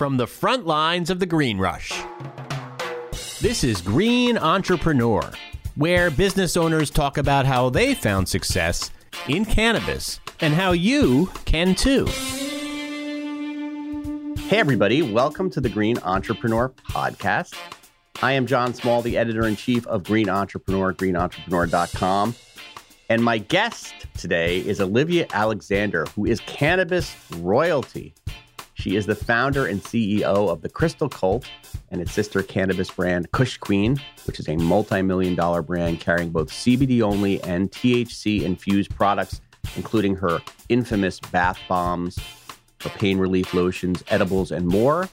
from the front lines of the green rush. This is Green Entrepreneur, where business owners talk about how they found success in cannabis and how you can too. Hey, everybody, welcome to the Green Entrepreneur Podcast. I am John Small, the editor in chief of Green Entrepreneur, greenentrepreneur.com. And my guest today is Olivia Alexander, who is cannabis royalty. She is the founder and CEO of the Crystal Cult and its sister cannabis brand Kush Queen, which is a multi million dollar brand carrying both CBD only and THC infused products, including her infamous bath bombs, her pain relief lotions, edibles, and more.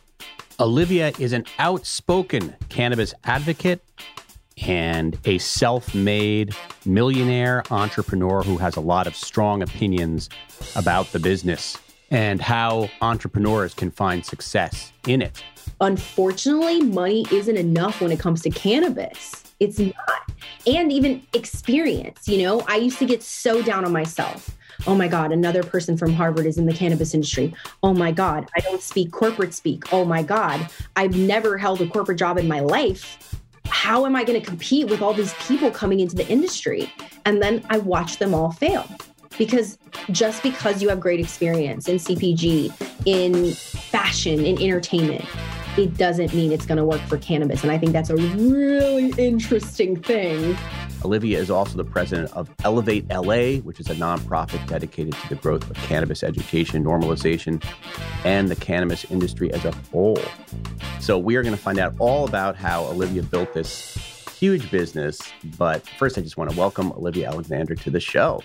Olivia is an outspoken cannabis advocate and a self made millionaire entrepreneur who has a lot of strong opinions about the business and how entrepreneurs can find success in it. Unfortunately, money isn't enough when it comes to cannabis. It's not. And even experience, you know, I used to get so down on myself. Oh my God, another person from Harvard is in the cannabis industry. Oh my God, I don't speak corporate speak. Oh my God, I've never held a corporate job in my life how am I going to compete with all these people coming into the industry? And then I watch them all fail. Because just because you have great experience in CPG, in fashion, in entertainment, it doesn't mean it's going to work for cannabis. And I think that's a really interesting thing. Olivia is also the president of Elevate LA, which is a nonprofit dedicated to the growth of cannabis education, normalization, and the cannabis industry as a whole. So, we are going to find out all about how Olivia built this huge business. But first, I just want to welcome Olivia Alexander to the show.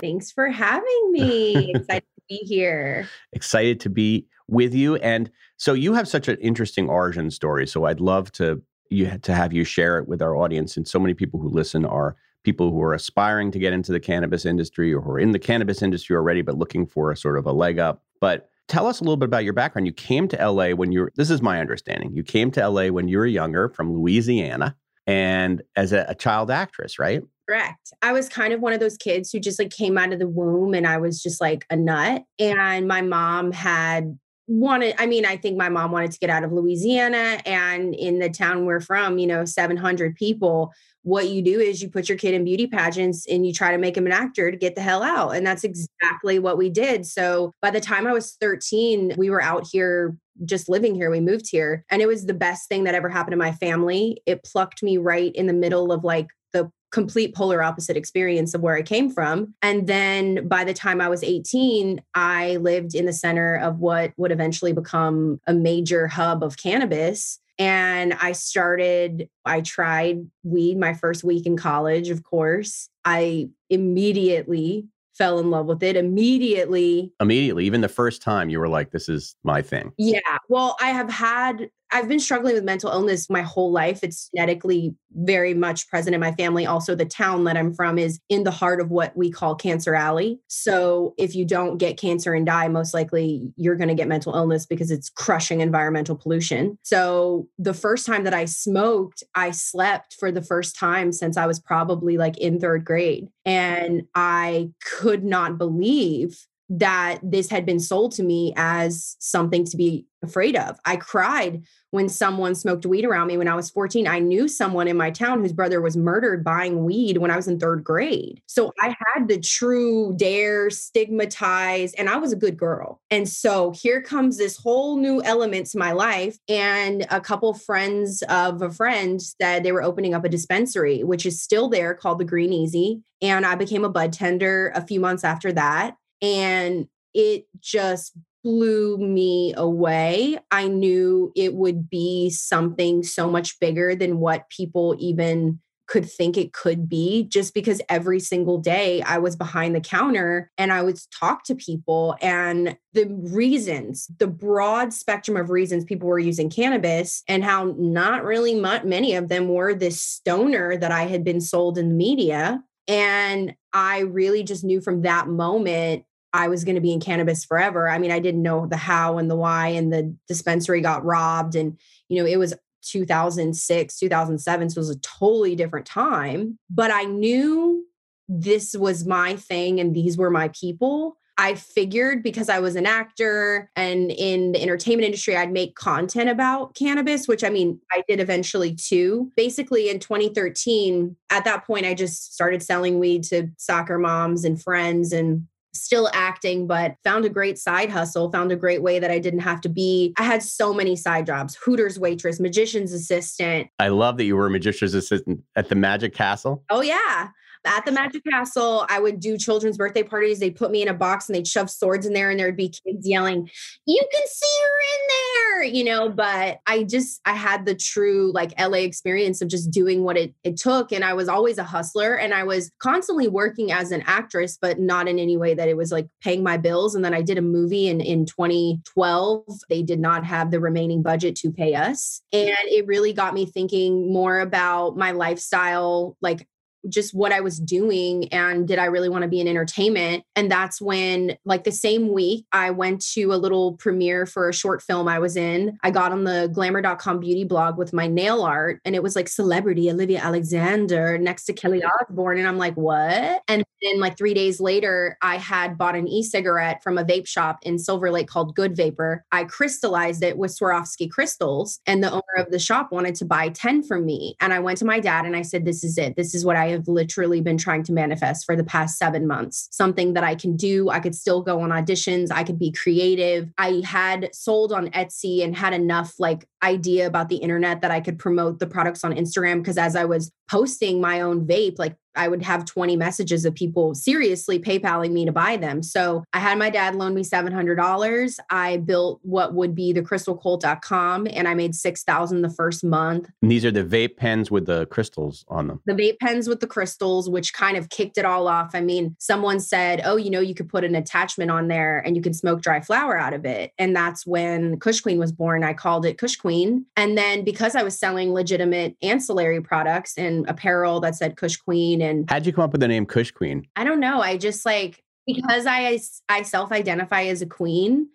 Thanks for having me. Excited to be here. Excited to be with you. And so, you have such an interesting origin story. So, I'd love to you to have you share it with our audience. And so many people who listen are people who are aspiring to get into the cannabis industry or who are in the cannabis industry already, but looking for a sort of a leg up. But tell us a little bit about your background. You came to LA when you are this is my understanding. You came to LA when you were younger from Louisiana and as a, a child actress, right? Correct. I was kind of one of those kids who just like came out of the womb and I was just like a nut. And my mom had wanted i mean i think my mom wanted to get out of louisiana and in the town we're from you know 700 people what you do is you put your kid in beauty pageants and you try to make him an actor to get the hell out and that's exactly what we did so by the time i was 13 we were out here just living here we moved here and it was the best thing that ever happened to my family it plucked me right in the middle of like the complete polar opposite experience of where I came from. And then by the time I was 18, I lived in the center of what would eventually become a major hub of cannabis. And I started, I tried weed my first week in college, of course. I immediately fell in love with it immediately. Immediately, even the first time you were like, this is my thing. Yeah. Well, I have had I've been struggling with mental illness my whole life. It's genetically very much present in my family. Also, the town that I'm from is in the heart of what we call Cancer Alley. So, if you don't get cancer and die, most likely you're going to get mental illness because it's crushing environmental pollution. So, the first time that I smoked, I slept for the first time since I was probably like in third grade. And I could not believe that this had been sold to me as something to be afraid of. I cried when someone smoked weed around me when I was 14. I knew someone in my town whose brother was murdered buying weed when I was in third grade. So I had the true dare, stigmatize, and I was a good girl. And so here comes this whole new element to my life. And a couple friends of a friend said they were opening up a dispensary, which is still there called the Green Easy. And I became a bud tender a few months after that. And it just blew me away. I knew it would be something so much bigger than what people even could think it could be just because every single day I was behind the counter and I would talk to people and the reasons, the broad spectrum of reasons people were using cannabis and how not really much, many of them were this stoner that I had been sold in the media. And I really just knew from that moment I was going to be in cannabis forever. I mean, I didn't know the how and the why, and the dispensary got robbed. And, you know, it was 2006, 2007. So it was a totally different time. But I knew this was my thing and these were my people. I figured because I was an actor and in the entertainment industry, I'd make content about cannabis, which I mean, I did eventually too. Basically, in 2013, at that point, I just started selling weed to soccer moms and friends and still acting, but found a great side hustle, found a great way that I didn't have to be. I had so many side jobs Hooters waitress, magician's assistant. I love that you were a magician's assistant at the Magic Castle. Oh, yeah at the Magic Castle, I would do children's birthday parties. They'd put me in a box and they'd shove swords in there, and there'd be kids yelling, You can see her in there, you know. But I just, I had the true like LA experience of just doing what it, it took. And I was always a hustler and I was constantly working as an actress, but not in any way that it was like paying my bills. And then I did a movie in, in 2012. They did not have the remaining budget to pay us. And it really got me thinking more about my lifestyle, like just what I was doing and did I really want to be in entertainment? And that's when, like the same week, I went to a little premiere for a short film I was in. I got on the glamour.com beauty blog with my nail art and it was like celebrity Olivia Alexander next to Kelly Osbourne. And I'm like, what? And then, like three days later, I had bought an e cigarette from a vape shop in Silver Lake called Good Vapor. I crystallized it with Swarovski crystals, and the owner of the shop wanted to buy 10 from me. And I went to my dad and I said, This is it. This is what I have literally been trying to manifest for the past seven months. Something that I can do. I could still go on auditions. I could be creative. I had sold on Etsy and had enough like idea about the internet that I could promote the products on Instagram. Because as I was posting my own vape, like I would have 20 messages of people seriously PayPaling me to buy them. So I had my dad loan me $700. I built what would be the crystalcult.com and I made 6,000 the first month. And these are the vape pens with the crystals on them. The vape pens with the crystals, which kind of kicked it all off. I mean, someone said, oh, you know, you could put an attachment on there and you can smoke dry flower out of it. And that's when Kush Queen was born. I called it Kush Queen. And then because I was selling legitimate ancillary products and apparel that said Kush Queen and how'd you come up with the name Kush Queen? I don't know. I just like because I I self-identify as a queen,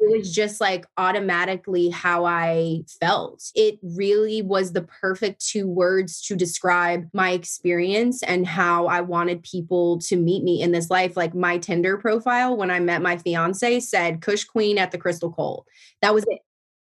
it was just like automatically how I felt. It really was the perfect two words to describe my experience and how I wanted people to meet me in this life. Like my Tinder profile when I met my fiance said Kush Queen at the Crystal Cult. That was it.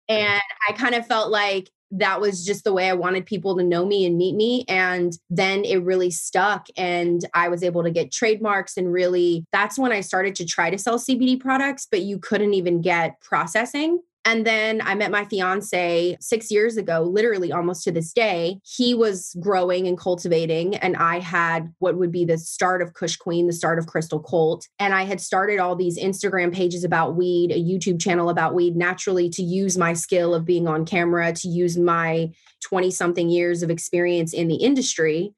And I kind of felt like that was just the way I wanted people to know me and meet me. And then it really stuck. And I was able to get trademarks. And really, that's when I started to try to sell CBD products, but you couldn't even get processing. And then I met my fiance six years ago, literally almost to this day. He was growing and cultivating, and I had what would be the start of Kush Queen, the start of Crystal Cult. And I had started all these Instagram pages about weed, a YouTube channel about weed, naturally to use my skill of being on camera, to use my 20 something years of experience in the industry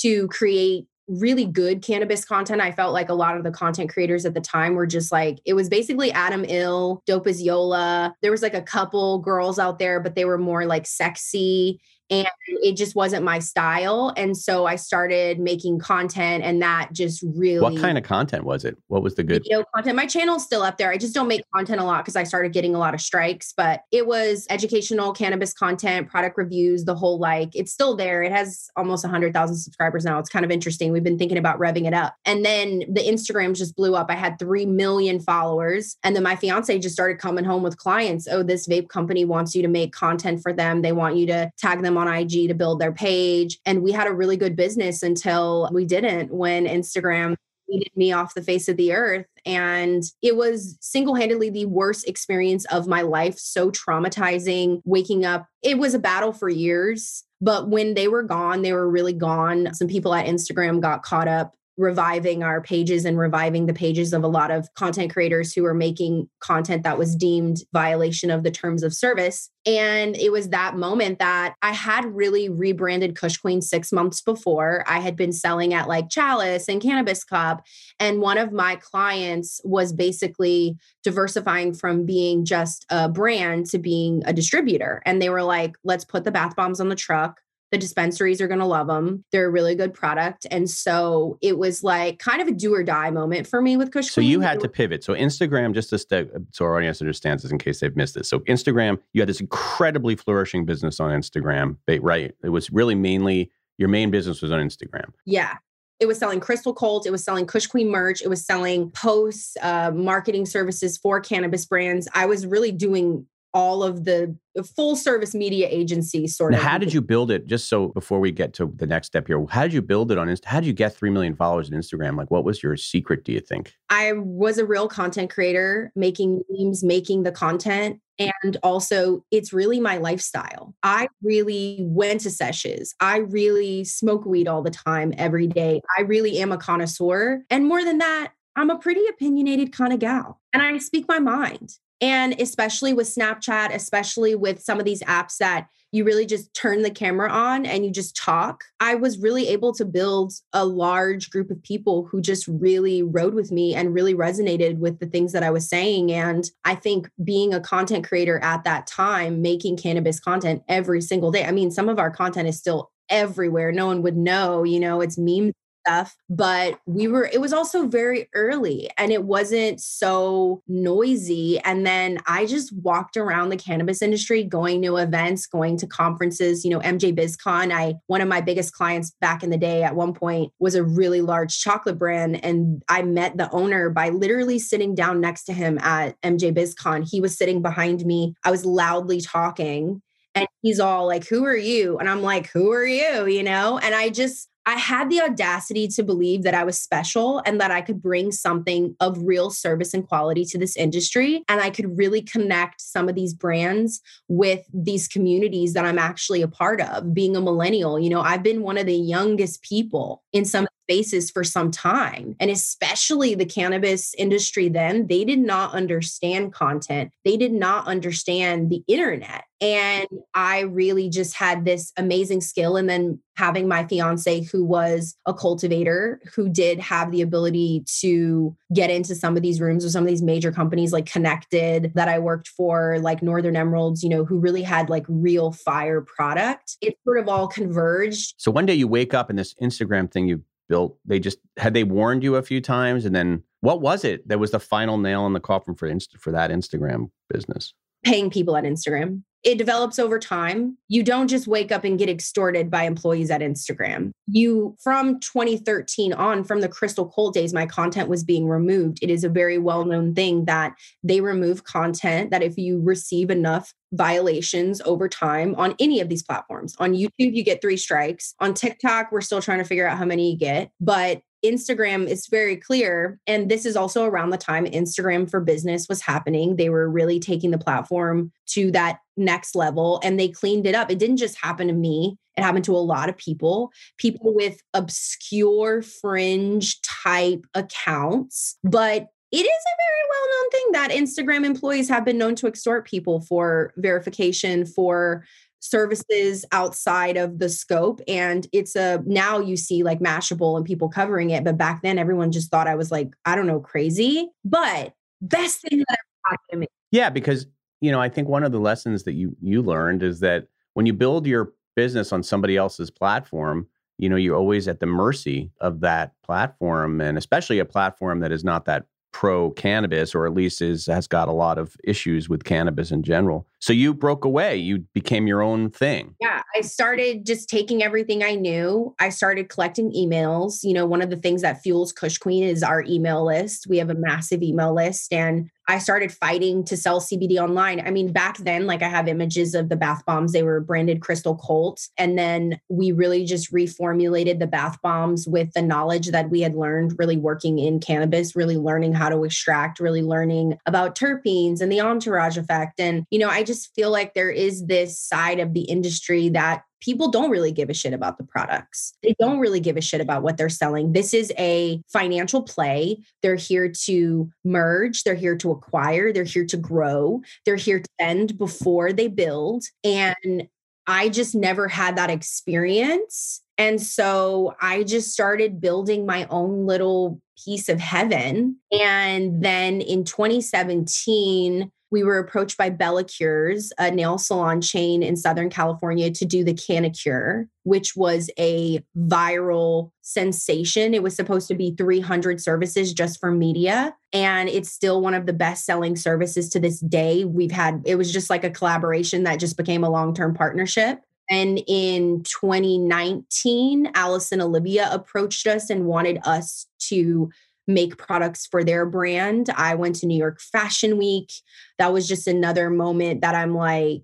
to create really good cannabis content. I felt like a lot of the content creators at the time were just like, it was basically Adam Ill, Dope as Yola. There was like a couple girls out there, but they were more like sexy and it just wasn't my style and so i started making content and that just really what kind of content was it? What was the good video content. My channel's still up there. I just don't make content a lot because i started getting a lot of strikes but it was educational cannabis content product reviews the whole like it's still there. It has almost 100000 subscribers now. It's kind of interesting. We've been thinking about revving it up. And then the instagram just blew up. I had 3 million followers and then my fiance just started coming home with clients. Oh this vape company wants you to make content for them. They want you to tag them on IG to build their page. And we had a really good business until we didn't when Instagram needed me off the face of the earth. And it was single handedly the worst experience of my life. So traumatizing, waking up. It was a battle for years. But when they were gone, they were really gone. Some people at Instagram got caught up reviving our pages and reviving the pages of a lot of content creators who were making content that was deemed violation of the terms of service. And it was that moment that I had really rebranded Kush Queen six months before. I had been selling at like Chalice and Cannabis Cup. And one of my clients was basically diversifying from being just a brand to being a distributor. And they were like, let's put the bath bombs on the truck the dispensaries are going to love them. They're a really good product. And so it was like kind of a do or die moment for me with Kush. Queen. So you had to pivot. So Instagram, just to step, so our audience understands this in case they've missed this. So Instagram, you had this incredibly flourishing business on Instagram, right? It was really mainly your main business was on Instagram. Yeah. it was selling Crystal Cult, it was selling Kush Queen merch, it was selling posts, uh, marketing services for cannabis brands. I was really doing all of the full service media agency sort now, of. How did you build it? Just so before we get to the next step here, how did you build it on Insta? How did you get 3 million followers on Instagram? Like, what was your secret, do you think? I was a real content creator, making memes, making the content. And also, it's really my lifestyle. I really went to sessions. I really smoke weed all the time, every day. I really am a connoisseur. And more than that, I'm a pretty opinionated kind of gal and I speak my mind. And especially with Snapchat, especially with some of these apps that you really just turn the camera on and you just talk, I was really able to build a large group of people who just really rode with me and really resonated with the things that I was saying. And I think being a content creator at that time, making cannabis content every single day, I mean, some of our content is still everywhere. No one would know, you know, it's memes stuff, but we were, it was also very early and it wasn't so noisy. And then I just walked around the cannabis industry, going to events, going to conferences, you know, MJ BizCon. I, one of my biggest clients back in the day at one point was a really large chocolate brand. And I met the owner by literally sitting down next to him at MJ BizCon. He was sitting behind me. I was loudly talking and he's all like who are you and i'm like who are you you know and i just I had the audacity to believe that I was special and that I could bring something of real service and quality to this industry. And I could really connect some of these brands with these communities that I'm actually a part of. Being a millennial, you know, I've been one of the youngest people in some spaces for some time. And especially the cannabis industry then, they did not understand content, they did not understand the internet. And I really just had this amazing skill. And then having my fiance, who was a cultivator, who did have the ability to get into some of these rooms with some of these major companies like Connected that I worked for, like Northern Emeralds, you know, who really had like real fire product. It sort of all converged. So one day you wake up and this Instagram thing you built, they just had they warned you a few times, and then what was it that was the final nail in the coffin for Insta, for that Instagram business? Paying people at Instagram. It develops over time. You don't just wake up and get extorted by employees at Instagram. You, from 2013 on, from the Crystal Cult days, my content was being removed. It is a very well known thing that they remove content that if you receive enough violations over time on any of these platforms. On YouTube, you get three strikes. On TikTok, we're still trying to figure out how many you get, but Instagram is very clear. And this is also around the time Instagram for business was happening. They were really taking the platform to that next level and they cleaned it up. It didn't just happen to me, it happened to a lot of people, people with obscure fringe type accounts. But it is a very well known thing that Instagram employees have been known to extort people for verification, for services outside of the scope. And it's a now you see like Mashable and people covering it. But back then, everyone just thought I was like, I don't know, crazy. But best thing that ever happened to me. Yeah, because you know, I think one of the lessons that you you learned is that when you build your business on somebody else's platform, you know, you're always at the mercy of that platform and especially a platform that is not that pro cannabis or at least is has got a lot of issues with cannabis in general. So you broke away, you became your own thing. Yeah, I started just taking everything I knew. I started collecting emails. You know, one of the things that fuels Kush Queen is our email list. We have a massive email list and I started fighting to sell CBD online. I mean, back then, like I have images of the bath bombs, they were branded Crystal Cult. And then we really just reformulated the bath bombs with the knowledge that we had learned really working in cannabis, really learning how to extract, really learning about terpenes and the entourage effect. And, you know, I just feel like there is this side of the industry that people don't really give a shit about the products. They mm-hmm. don't really give a shit about what they're selling. This is a financial play. They're here to merge, they're here to acquire, they're here to grow, they're here to end before they build. And I just never had that experience. And so I just started building my own little piece of heaven. And then in 2017, we were approached by Bellacures, a nail salon chain in Southern California, to do the Canicure, which was a viral sensation. It was supposed to be 300 services just for media. And it's still one of the best selling services to this day. We've had, it was just like a collaboration that just became a long term partnership. And in 2019, Alice + Olivia approached us and wanted us to make products for their brand. I went to New York Fashion Week. That was just another moment that I'm like,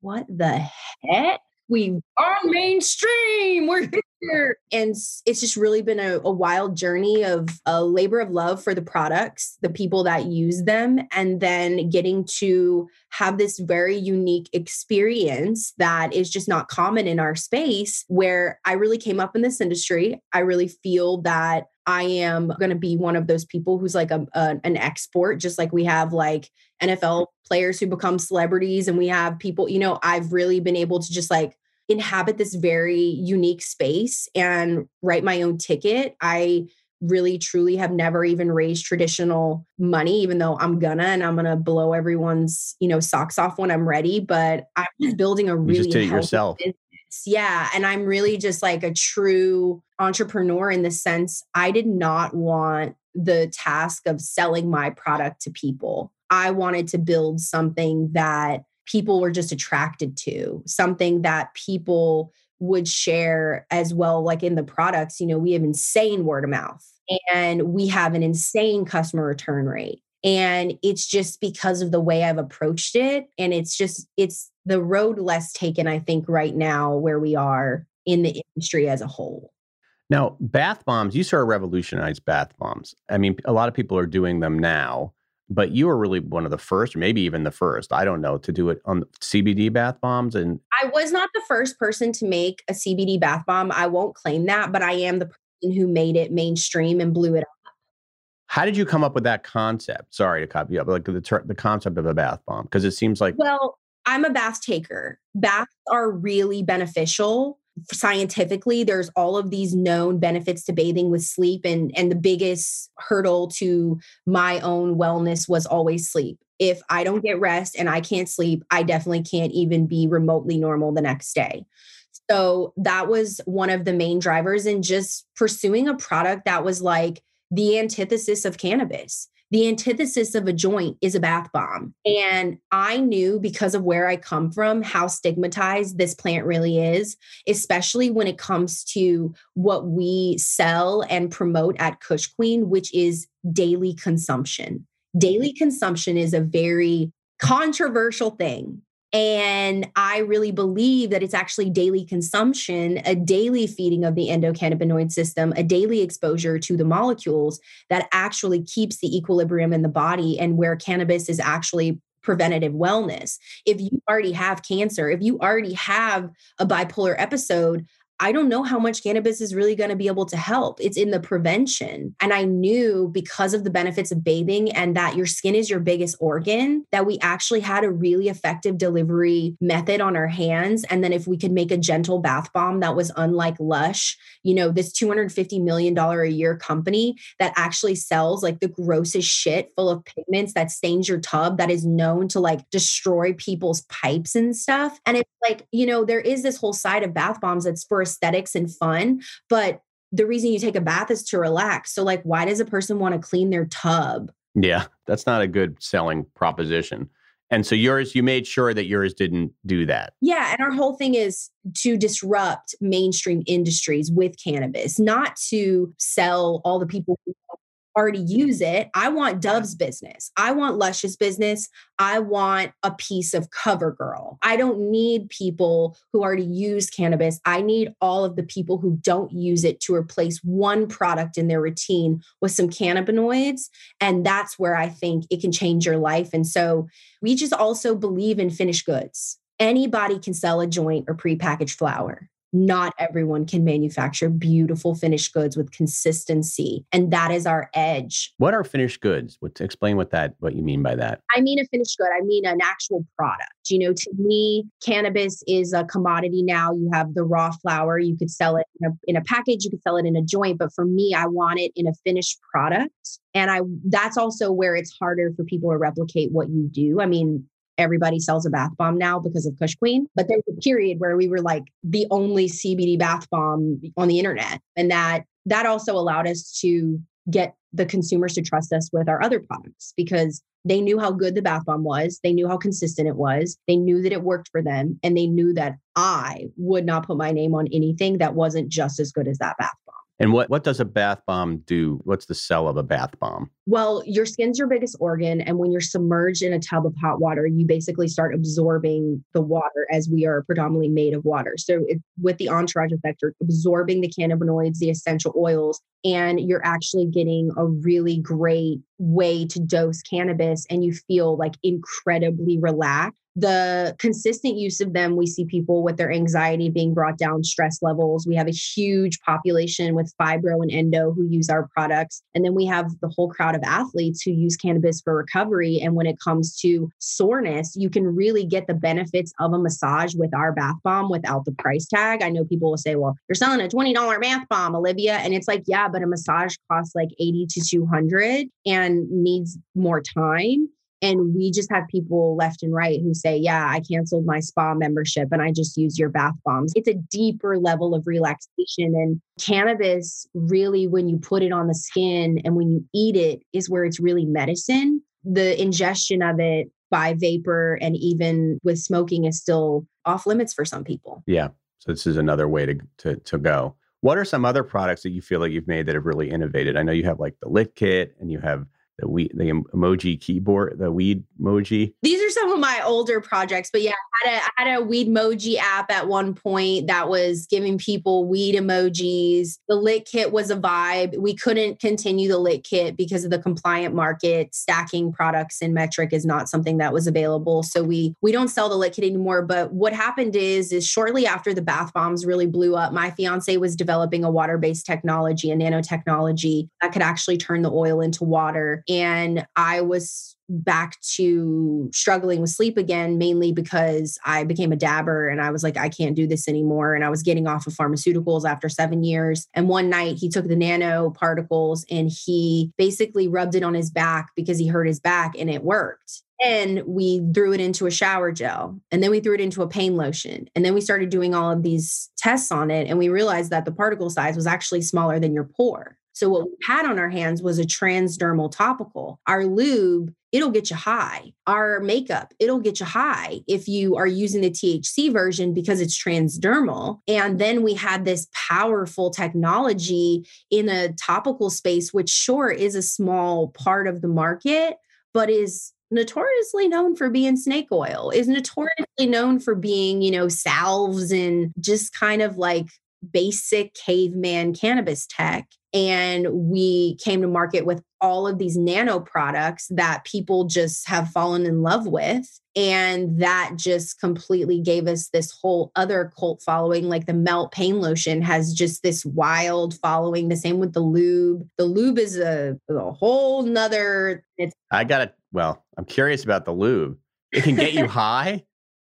what the heck? We are mainstream. We're here. And it's just really been a, a wild journey of a labor of love for the products, the people that use them, and then getting to have this very unique experience that is just not common in our space where I really came up in this industry. I really feel that I am going to be one of those people who's like um, a, a, an export, just like we have like NFL players who become celebrities, and we have people. You know, I've really been able to just like inhabit this very unique space and write my own ticket. I really truly have never even raised traditional money even though I'm gonna and I'm gonna blow everyone's you know socks off when I'm ready but I'm just building a really you just yourself business. yeah and I'm really just like a true entrepreneur in the sense I did not want the task of selling my product to people I wanted to build something that people were just attracted to, something that people would share as well. Like in the products, you know, we have insane word of mouth and we have an insane customer return rate. And it's just because of the way I've approached it. And it's just, it's the road less taken, I think, right now where we are in the industry as a whole. Now, bath bombs, you sort of revolutionized bath bombs. I mean, a lot of people are doing them now but you were really one of the first, maybe even the first, I don't know, to do it on CBD bath bombs. And I was not the first person to make a CBD bath bomb. I won't claim that, but I am the person who made it mainstream and blew it up. How did you come up with that concept? Sorry to copy up, like the ter- the concept of a bath bomb, because it seems like well, I'm a bath taker. Baths are really beneficial scientifically there's all of these known benefits to bathing with sleep and and the biggest hurdle to my own wellness was always sleep. If i don't get rest and i can't sleep i definitely can't even be remotely normal the next day. So that was one of the main drivers in just pursuing a product that was like the antithesis of cannabis the antithesis of a joint is a bath bomb. And I knew because of where I come from how stigmatized this plant really is, especially when it comes to what we sell and promote at Kush Queen, which is daily consumption. Daily consumption is a very controversial thing and I really believe that it's actually daily consumption, a daily feeding of the endocannabinoid system, a daily exposure to the molecules that actually keeps the equilibrium in the body and where cannabis is actually preventative wellness. If you already have cancer, if you already have a bipolar episode, I don't know how much cannabis is really going to be able to help. It's in the prevention. And I knew because of the benefits of bathing and that your skin is your biggest organ, that we actually had a really effective delivery method on our hands. And then if we could make a gentle bath bomb that was unlike Lush, you know, this $250 million a year company that actually sells like the grossest shit full of pigments that stains your tub that is known to like destroy people's pipes and stuff. And it's like, you know, there is this whole side of bath bombs that's for aesthetics and fun, but the reason you take a bath is to relax. So, like, why does a person want to clean their tub? Yeah, that's not a good selling proposition. And so yours, you made sure that yours didn't do that. Yeah. And our whole thing is to disrupt mainstream industries with cannabis, not to sell all the people who already use it. I want Dove's business. I want Lush's business. I want a piece of CoverGirl. I don't need people who already use cannabis. I need all of the people who don't use it to replace one product in their routine with some cannabinoids. And that's where I think it can change your life. And so we just also believe in finished goods. Anybody can sell a joint or prepackaged flower not everyone can manufacture beautiful finished goods with consistency and that is our edge. What are finished goods? What explain what that what you mean by that. I mean a finished good i mean an actual product. You know to me cannabis is a commodity now. You have the raw flower you could sell it in a, in a package you could sell it in a joint but for me i want it in a finished product and i that's also where it's harder for people to replicate what you do. I mean everybody sells a bath bomb now because of Kush Queen. But there was a period where we were like the only CBD bath bomb on the internet. And that that also allowed us to get the consumers to trust us with our other products because they knew how good the bath bomb was. They knew how consistent it was. They knew that it worked for them. And they knew that I would not put my name on anything that wasn't just as good as that bath. And what, what does a bath bomb do? What's the cell of a bath bomb? Well, your skin's your biggest organ. And when you're submerged in a tub of hot water, you basically start absorbing the water as we are predominantly made of water. So, it, with the entourage effect, you're absorbing the cannabinoids, the essential oils, and you're actually getting a really great way to dose cannabis. And you feel like incredibly relaxed the consistent use of them, we see people with their anxiety being brought down, stress levels. We have a huge population with fibro and endo who use our products. And then we have the whole crowd of athletes who use cannabis for recovery. And when it comes to soreness, you can really get the benefits of a massage with our bath bomb without the price tag. I know people will say, well, you're selling a $20 bath bomb, Olivia. And it's like, yeah, but a massage costs like 80 to 200 and needs more time. And we just have people left and right who say, Yeah, I canceled my spa membership and I just use your bath bombs. It's a deeper level of relaxation. And cannabis, really, when you put it on the skin and when you eat it, is where it's really medicine. The ingestion of it by vapor and even with smoking is still off limits for some people. Yeah. So this is another way to, to, to go. What are some other products that you feel like you've made that have really innovated? I know you have like the lit kit and you have the we the emoji keyboard, the weed emoji. These are some of my older projects, but yeah, I had a, I had a weed emoji app at one point that was giving people weed emojis. The lit kit was a vibe. We couldn't continue the lit kit because of the compliant market. Stacking products in Metrc is not something that was available, so we we don't sell the lit kit anymore. But what happened is is shortly after the bath bombs really blew up, my fiance was developing a water based technology, a nanotechnology that could actually turn the oil into water and I was back to struggling with sleep again, mainly because I became a dabber and I was like, I can't do this anymore. And I was getting off of pharmaceuticals after seven years. And one night he took the nano particles and he basically rubbed it on his back because he hurt his back and it worked. And we threw it into a shower gel and then we threw it into a pain lotion. And then we started doing all of these tests on it. And we realized that the particle size was actually smaller than your pore. So what we had on our hands was a transdermal topical. Our lube, it'll get you high. Our makeup, it'll get you high if you are using the THC version because it's transdermal. And then we had this powerful technology in a topical space, which sure is a small part of the market, but is notoriously known for being snake oil, is notoriously known for being, you know, salves and just kind of like basic caveman cannabis tech and we came to market with all of these nano products that people just have fallen in love with. And that just completely gave us this whole other cult following like the melt pain lotion has just this wild following. The same with the lube. The lube is a, a whole nother i got it well i'm curious about the lube. It can get you high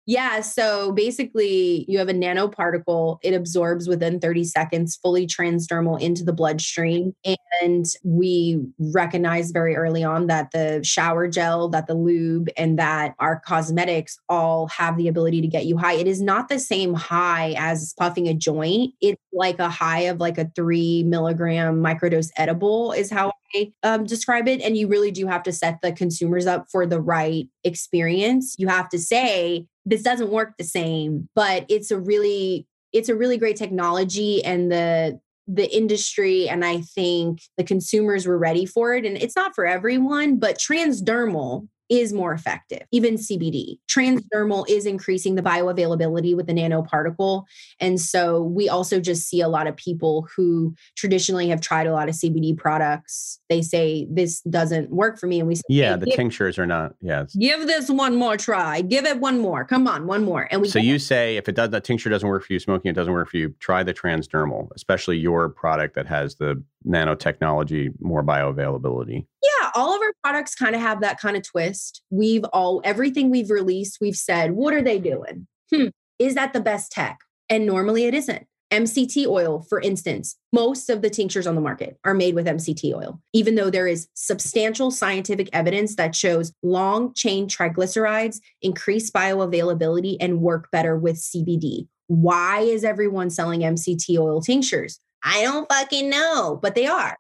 yeah. So basically, you have a nanoparticle, it absorbs within 30 seconds, fully transdermal into the bloodstream. And we recognize very early on that the shower gel, that the lube, and that our cosmetics all have the ability to get you high. It is not the same high as puffing a joint. It's like a high of like a three milligram microdose edible, is how I um, describe it. And you really do have to set the consumers up for the right experience. You have to say, this doesn't work the same, but it's a really, it's a really great technology and the the industry and I think the consumers were ready for it. And it's not for everyone, but transdermal is more effective, even CBD. Transdermal is increasing the bioavailability with the nanoparticle. And so we also just see a lot of people who traditionally have tried a lot of CBD products. They say this doesn't work for me. And we say, Yeah, the tinctures are not, yeah. Give this one more try. Give it one more. Come on, one more. And we So you say if it does that tincture doesn't work for you, smoking it doesn't work for you, try the transdermal, especially your product that has the nanotechnology, more bioavailability. Yeah, all of our products kind of have that kind of twist. We've all, everything we've released, we've said, what are they doing? Hmm, is that the best tech? And normally it isn't. MCT oil, for instance, most of the tinctures on the market are made with MCT oil, even though there is substantial scientific evidence that shows long chain triglycerides increase bioavailability and work better with CBD. Why is everyone selling MCT oil tinctures? I don't fucking know, but they are.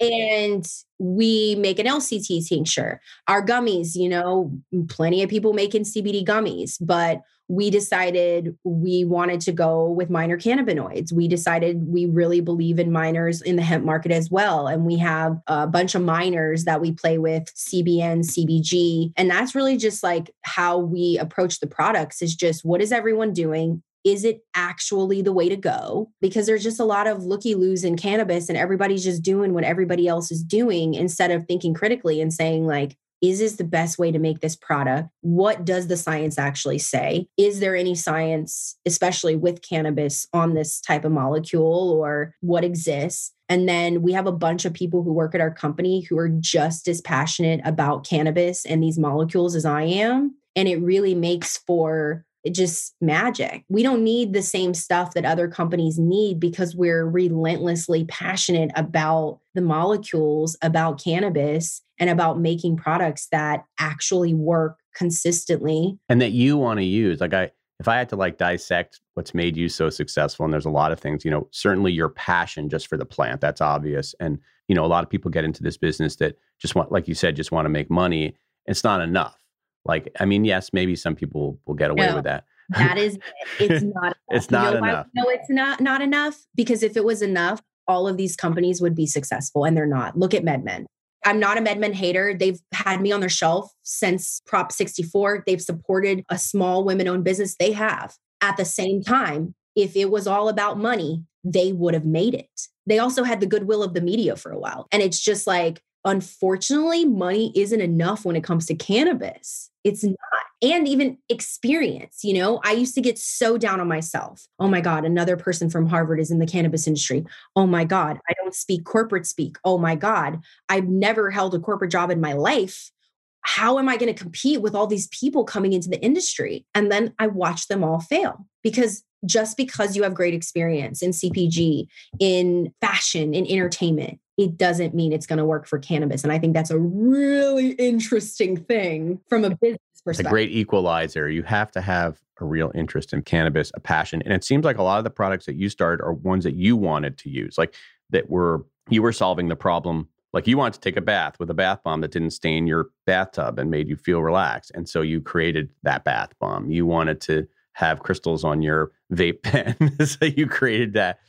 And we make an LCT tincture. Our gummies, you know, plenty of people making CBD gummies, but we decided we wanted to go with minor cannabinoids. We decided we really believe in minors in the hemp market as well. And we have a bunch of minors that we play with CBN, CBG. And that's really just like how we approach the products is just what is everyone doing? Is it actually the way to go? Because there's just a lot of looky loos in cannabis and everybody's just doing what everybody else is doing instead of thinking critically and saying, like, is this the best way to make this product? What does the science actually say? Is there any science, especially with cannabis, on this type of molecule or what exists? And then we have a bunch of people who work at our company who are just as passionate about cannabis and these molecules as I am. And it really makes for just magic. We don't need the same stuff that other companies need because we're relentlessly passionate about the molecules, about cannabis, and about making products that actually work consistently. And that you want to use. Like, I, if I had to like dissect what's made you so successful, and there's a lot of things, you know, certainly your passion just for the plant, that's obvious. And, you know, a lot of people get into this business that just want, like you said, just want to make money. It's not enough like, I mean, yes, maybe some people will get away no, with that. that is, it's not. it's not you know enough. No, it's not not enough because if it was enough, all of these companies would be successful, and they're not. Look at MedMen. I'm not a MedMen hater. They've had me on their shelf since Prop 64. They've supported a small women owned business. They have. At the same time, if it was all about money, they would have made it. They also had the goodwill of the media for a while. And it's just like, unfortunately, money isn't enough when it comes to cannabis. It's not. And even experience, you know, I used to get so down on myself. Oh my God, another person from Harvard is in the cannabis industry. Oh my God, I don't speak corporate speak. Oh my God, I've never held a corporate job in my life. How am I going to compete with all these people coming into the industry? And then I watch them all fail because just because you have great experience in CPG, in fashion, in entertainment, it doesn't mean it's going to work for cannabis. And I think that's a really interesting thing from a business perspective. It's a great equalizer. You have to have a real interest in cannabis, a passion. And it seems like a lot of the products that you started are ones that you wanted to use, like that were, you were solving the problem. Like you wanted to take a bath with a bath bomb that didn't stain your bathtub and made you feel relaxed. And so you created that bath bomb. You wanted to have crystals on your vape pen. so you created that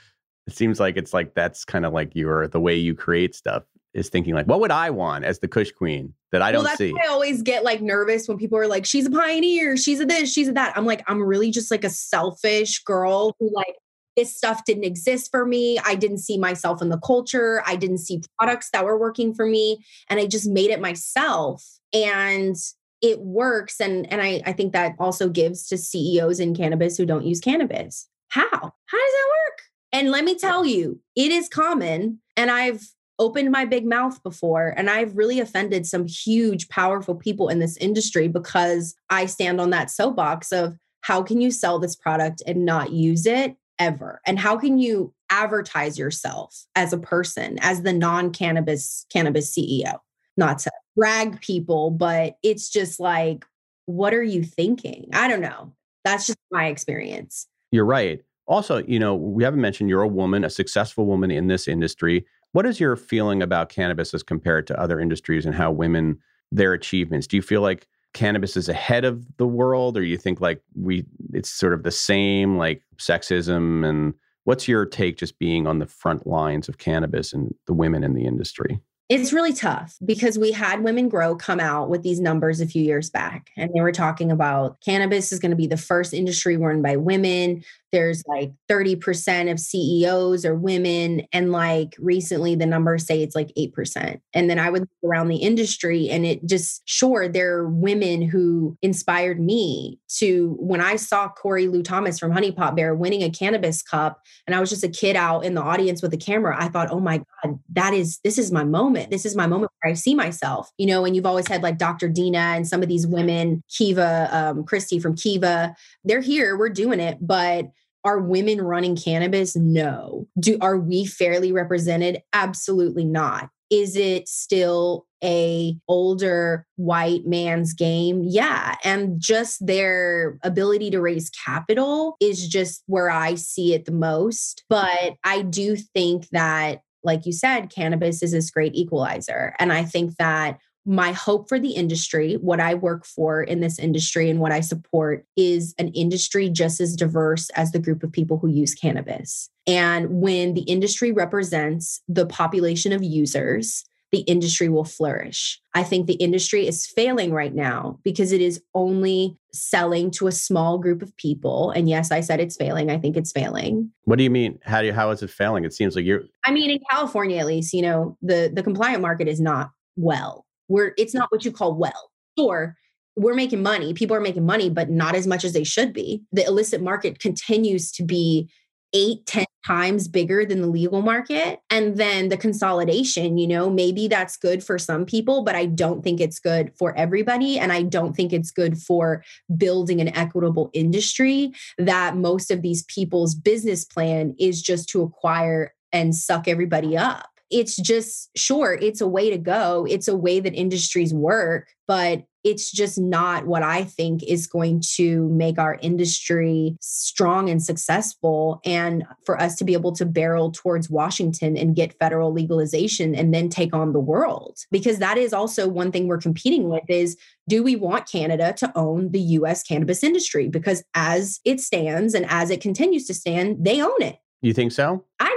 it seems like it's like that's kind of like your the way you create stuff is thinking like, what would I want as the Kush Queen that I don't that's see? Why I always get like nervous when people are like, she's a pioneer, she's a this, she's a that. I'm like, I'm really just like a selfish girl who like this stuff didn't exist for me. I didn't see myself in the culture. I didn't see products that were working for me. And I just made it myself. And it works. And and I, I think that also gives to CEOs in cannabis who don't use cannabis. How? How does that work? And let me tell you, it is common. And I've opened my big mouth before and I've really offended some huge, powerful people in this industry because I stand on that soapbox of how can you sell this product and not use it ever? And how can you advertise yourself as a person, as the non cannabis cannabis CEO? Not to brag people, but it's just like, what are you thinking? I don't know. That's just my experience. You're right. Also, you know, we haven't mentioned you're a woman, a successful woman in this industry. What is your feeling about cannabis as compared to other industries and how women their achievements? Do you feel like cannabis is ahead of the world or you think like we it's sort of the same like sexism and what's your take just being on the front lines of cannabis and the women in the industry? It's really tough because we had Women Grow come out with these numbers a few years back, and they were talking about cannabis is going to be the first industry run by women there's like 30% of CEOs are women. And like recently, the numbers say it's like 8%. And then I would look around the industry and it just, sure, there are women who inspired me to when I saw Corey Lou Thomas from Honey Pot Bear winning a cannabis cup. And I was just a kid out in the audience with a camera. I thought, oh my God, that is, this is my moment. This is my moment where I see myself, you know, and you've always had like Dr. Dina and some of these women, Kiva, um, Christy from Kiva, they're here, we're doing it. But are women running cannabis? No. Do are we fairly represented? Absolutely not. Is it still a older white man's game? Yeah, and just their ability to raise capital is just where I see it the most, but I do think that like you said, cannabis is this great equalizer. And I think that my hope for the industry, what I work for in this industry and what I support is an industry just as diverse as the group of people who use cannabis. And when the industry represents the population of users, the industry will flourish. I think the industry is failing right now because it is only selling to a small group of people. And yes, I said it's failing. I think it's failing. What do you mean? How do you, how is it failing? It seems like you're I mean, in California at least, you know, the the compliant market is not well. We're it's not what you call well. or we're making money. People are making money, but not as much as they should be. The illicit market continues to be eight, ten times bigger than the legal market. And then the consolidation, you know, maybe that's good for some people, but I don't think it's good for everybody. And I don't think it's good for building an equitable industry that most of these people's business plan is just to acquire and suck everybody up it's just sure it's a way to go it's a way that industries work but it's just not what I think is going to make our industry strong and successful. And for us to be able to barrel towards Washington and get federal legalization and then take on the world. Because that is also one thing we're competing with is do we want Canada to own the US cannabis industry? Because as it stands and as it continues to stand, they own it. You think so? I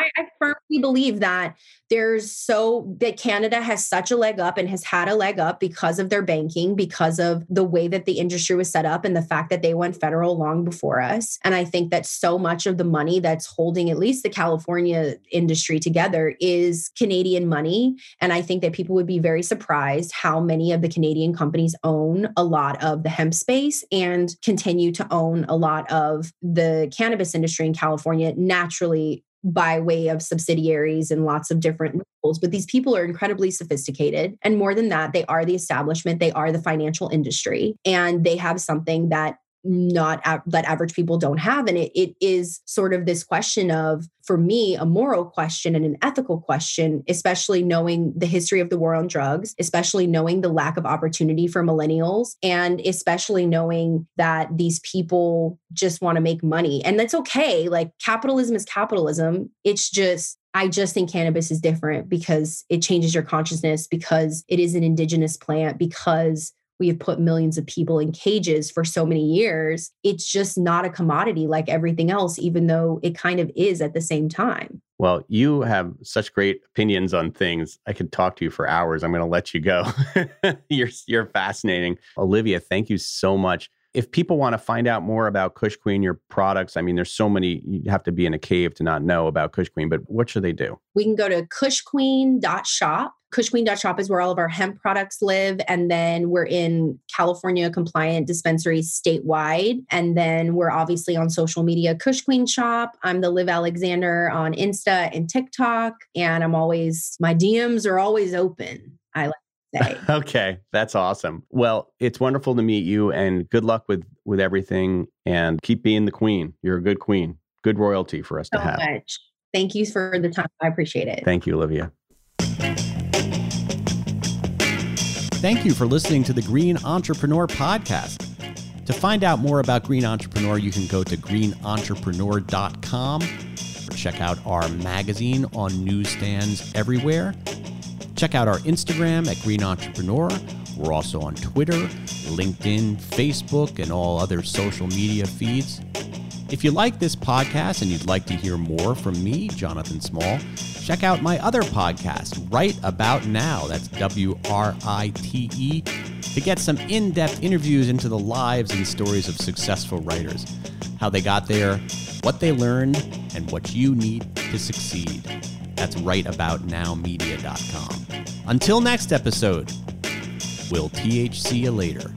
I, I, firmly believe that there's so that Canada has such a leg up and has had a leg up because of their banking, because of the way that the industry was set up and the fact that they went federal long before us. And I think that so much of the money that's holding at least the California industry together is Canadian money. And I think that people would be very surprised how many of the Canadian companies own a lot of the hemp space and continue to own a lot of the cannabis industry in California naturally by way of subsidiaries and lots of different rules. But these people are incredibly sophisticated. And more than that, they are the establishment, they are the financial industry, and they have something that not that average people don't have and it, it is sort of this question of for me a moral question and an ethical question especially knowing the history of the war on drugs especially knowing the lack of opportunity for millennials and especially knowing that these people just want to make money and that's okay like capitalism is capitalism. It's just I just think cannabis is different because it changes your consciousness, because it is an indigenous plant, because we have put millions of people in cages for so many years. It's just not a commodity like everything else, even though it kind of is at the same time. Well, you have such great opinions on things. I could talk to you for hours. I'm going to let you go. you're you're fascinating. Olivia, thank you so much. If people want to find out more about Kush Queen, your products, I mean, there's so many, you have to be in a cave to not know about Kush Queen, but what should they do? We can go to kushqueen.shop Kushqueen.shop is where all of our hemp products live. And then we're in California compliant dispensaries statewide. And then we're obviously on social media, Kush Queen Shop. I'm the Liv Alexander on Insta and TikTok. And I'm always, my DMs are always open. I like Say. okay, that's awesome. Well, it's wonderful to meet you and good luck with with everything and keep being the queen. You're a good queen. Good royalty for us so to have. Much. Thank you for the time. I appreciate it. Thank you, Olivia. Thank you for listening to the Green Entrepreneur Podcast. To find out more about Green Entrepreneur, you can go to greenentrepreneur.com or check out our magazine on newsstands everywhere. Check out our Instagram at Green Entrepreneur. We're also on Twitter, LinkedIn, Facebook, and all other social media feeds. If you like this podcast and you'd like to hear more from me, Jonathan Small, check out my other podcast, Write About Now. That's W R I T E, to get some in depth interviews into the lives and stories of successful writers, how they got there, what they learned, and what you need to succeed. That's writeaboutnowmedia.com. Until next episode, we'll THC you later.